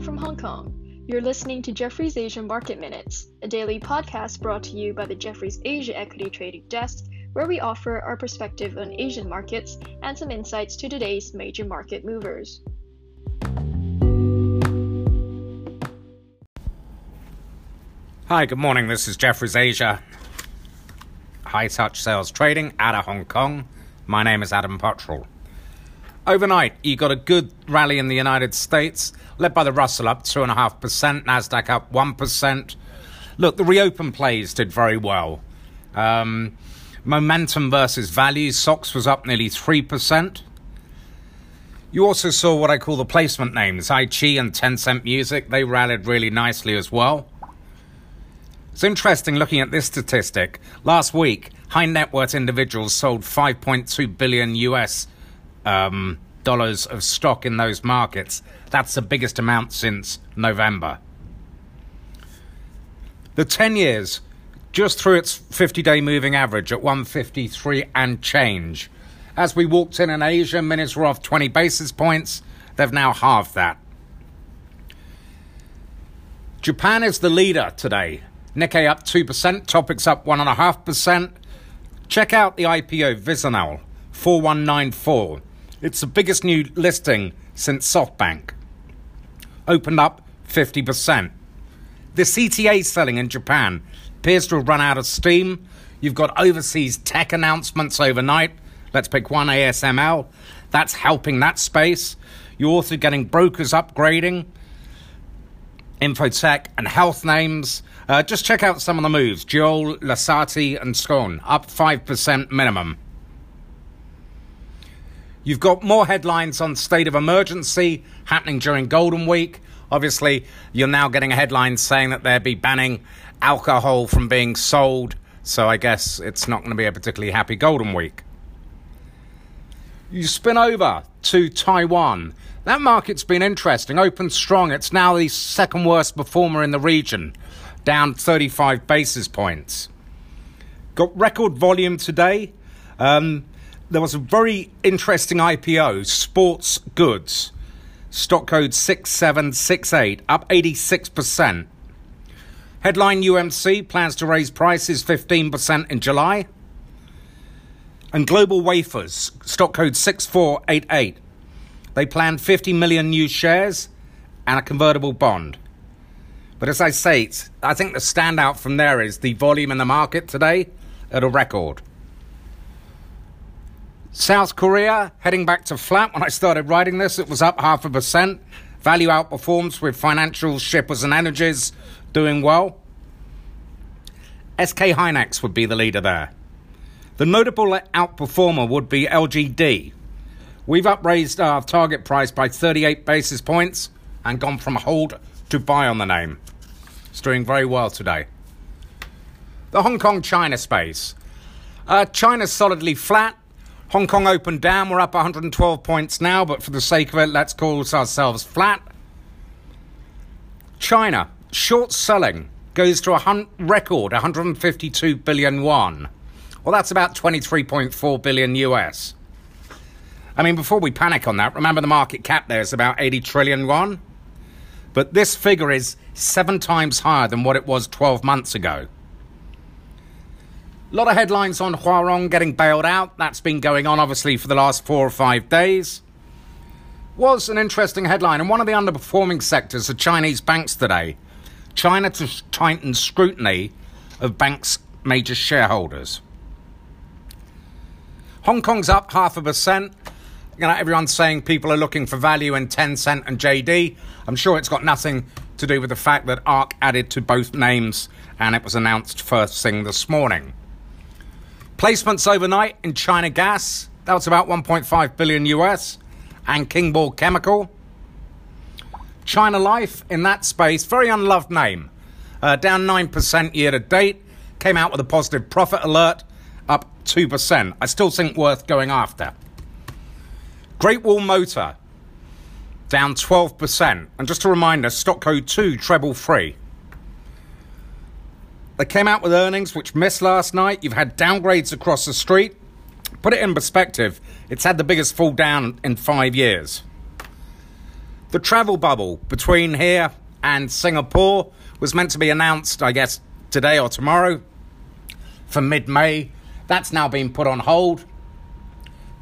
From Hong Kong. You're listening to Jefferies Asian Market Minutes, a daily podcast brought to you by the Jefferies Asia Equity Trading Desk, where we offer our perspective on Asian markets and some insights to today's major market movers. Hi, good morning. This is Jefferies Asia. High touch sales trading out of Hong Kong. My name is Adam Pottrell. Overnight, you got a good rally in the United States, led by the Russell up 2.5%, NASDAQ up 1%. Look, the reopen plays did very well. Um, momentum versus value, SOX was up nearly 3%. You also saw what I call the placement names, iQIYI and Tencent Music. They rallied really nicely as well. It's interesting looking at this statistic. Last week, high net worth individuals sold 5.2 billion US um, dollars of stock in those markets. That's the biggest amount since November. The 10 years, just through its 50 day moving average at 153 and change. As we walked in in Asia, minutes were off 20 basis points. They've now halved that. Japan is the leader today Nikkei up 2%, TOPIX up 1.5%. Check out the IPO Visional 4194. It's the biggest new listing since SoftBank. Opened up 50%. The CTA selling in Japan appears to have run out of steam. You've got overseas tech announcements overnight. Let's pick one ASML. That's helping that space. You're also getting brokers upgrading infotech, and health names. Uh, just check out some of the moves. JEOL, Lasertec, and Scone up 5% minimum. You've got more headlines on state of emergency happening during Golden Week. Obviously, you're now getting a headline saying that they'll be banning alcohol from being sold. So I guess it's not going to be a particularly happy Golden Week. You spin over to Taiwan. That market's been interesting, open strong. It's now the second worst performer in the region, down 35 basis points. Got record volume today. Um, there was a very interesting IPO, Sports Goods, stock code 6768, up 86%. Headline UMC plans to raise prices 15% in July. And Global Wafers, stock code 6488, they planned 50 million new shares and a convertible bond. But as I say, I think the standout from there is the volume in the market today at a record. South Korea heading back to flat. When I started writing this, it was up half a percent. Value outperforms with financials, shippers and energies doing well. SK Hynix would be the leader there. The notable outperformer would be LGD, We've upraised our target price by 38 basis points and gone from hold to buy on the name. It's doing very well today. The Hong Kong China space. Uh, China's solidly flat. Hong Kong opened down. We're up 112 points now, but for the sake of it, let's call ourselves flat. China, short selling goes to a hun- record 152 billion won. Well, that's about 23.4 billion US. I mean, before we panic on that, remember the market cap there is about 80 trillion won? But this figure is seven times higher than what it was 12 months ago. A lot of headlines on Huarong getting bailed out. That's been going on, obviously, for the last four or five days. Was an interesting headline, and one of the underperforming sectors are Chinese banks today. China to tighten scrutiny of banks' major shareholders. Hong Kong's up half a percent you know, everyone's saying people are looking for value in Tencent and JD. I'm sure it's got nothing to do with the fact that ARK added to both names and it was announced first thing this morning. Placements overnight in China Gas, that was about 1.5 billion US, and Kingboard Chemical. China Life in that space, very unloved name, uh, down 9% year to date, came out with a positive profit alert, up 2%. I still think worth going after. Great Wall Motor down 12%. And just a reminder, stock code 2 treble free. They came out with earnings which missed last night. You've had downgrades across the street. Put it in perspective, it's had the biggest fall down in five years. The travel bubble between here and Singapore was meant to be announced, I guess, today or tomorrow for mid May. That's now been put on hold.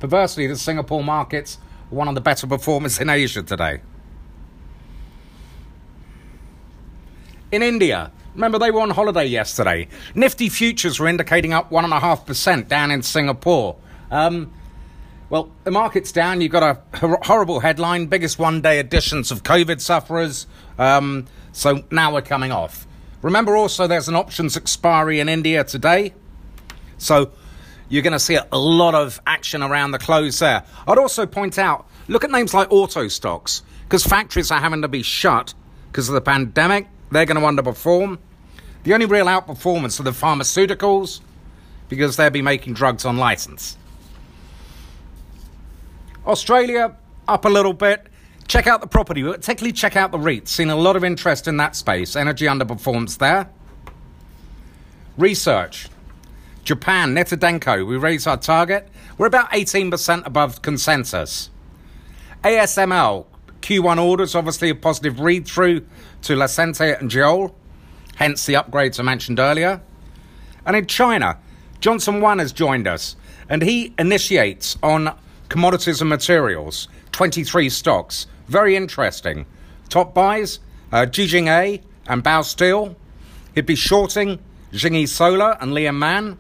Perversely, the Singapore markets one of the better performers in Asia today. In India, remember they were on holiday yesterday. Nifty futures were indicating up 1.5% down in Singapore. Um, well, the market's down. You've got a hor- horrible headline, biggest one day additions of COVID sufferers. Um, so now we're coming off. Remember also there's an options expiry in India today. So you're going to see a lot of action around the close there. I'd also point out look at names like auto stocks because factories are having to be shut because of the pandemic. They're going to underperform. The only real outperformance are the pharmaceuticals because they'll be making drugs on license. Australia up a little bit. Check out the property, particularly check out the REITs. Seen a lot of interest in that space. Energy underperforms there. Research. Japan, Nitto we raise our target. We're about 18% above consensus. ASML, Q1 orders, obviously a positive read through to Lasertec and Jeol, hence the upgrades I mentioned earlier. And in China, Johnson Wan has joined us, and he initiates on commodities and materials, 23 stocks. Very interesting. Top buys, uh, Zijin A and Bao Steel. He'd be shorting Jingyi Solar and Liam Man.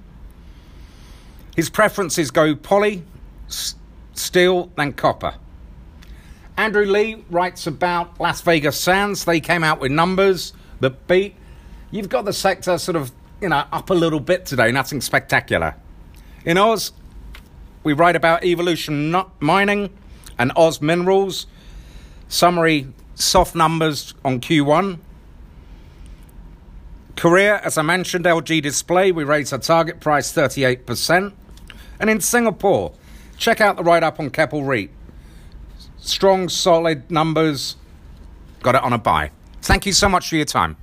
His preferences go poly, s- steel, then copper. Andrew Lee writes about Las Vegas Sands. They came out with numbers that beat. You've got the sector sort of, you know, up a little bit today, nothing spectacular. In Oz, we write about Evolution not Mining and Oz Minerals. Summary soft numbers on Q1. Korea, as I mentioned, LG Display, we raised our target price 38%. And in Singapore, check out the write up on Keppel REIT. Strong, solid numbers. Got it on a buy. Thank you so much for your time.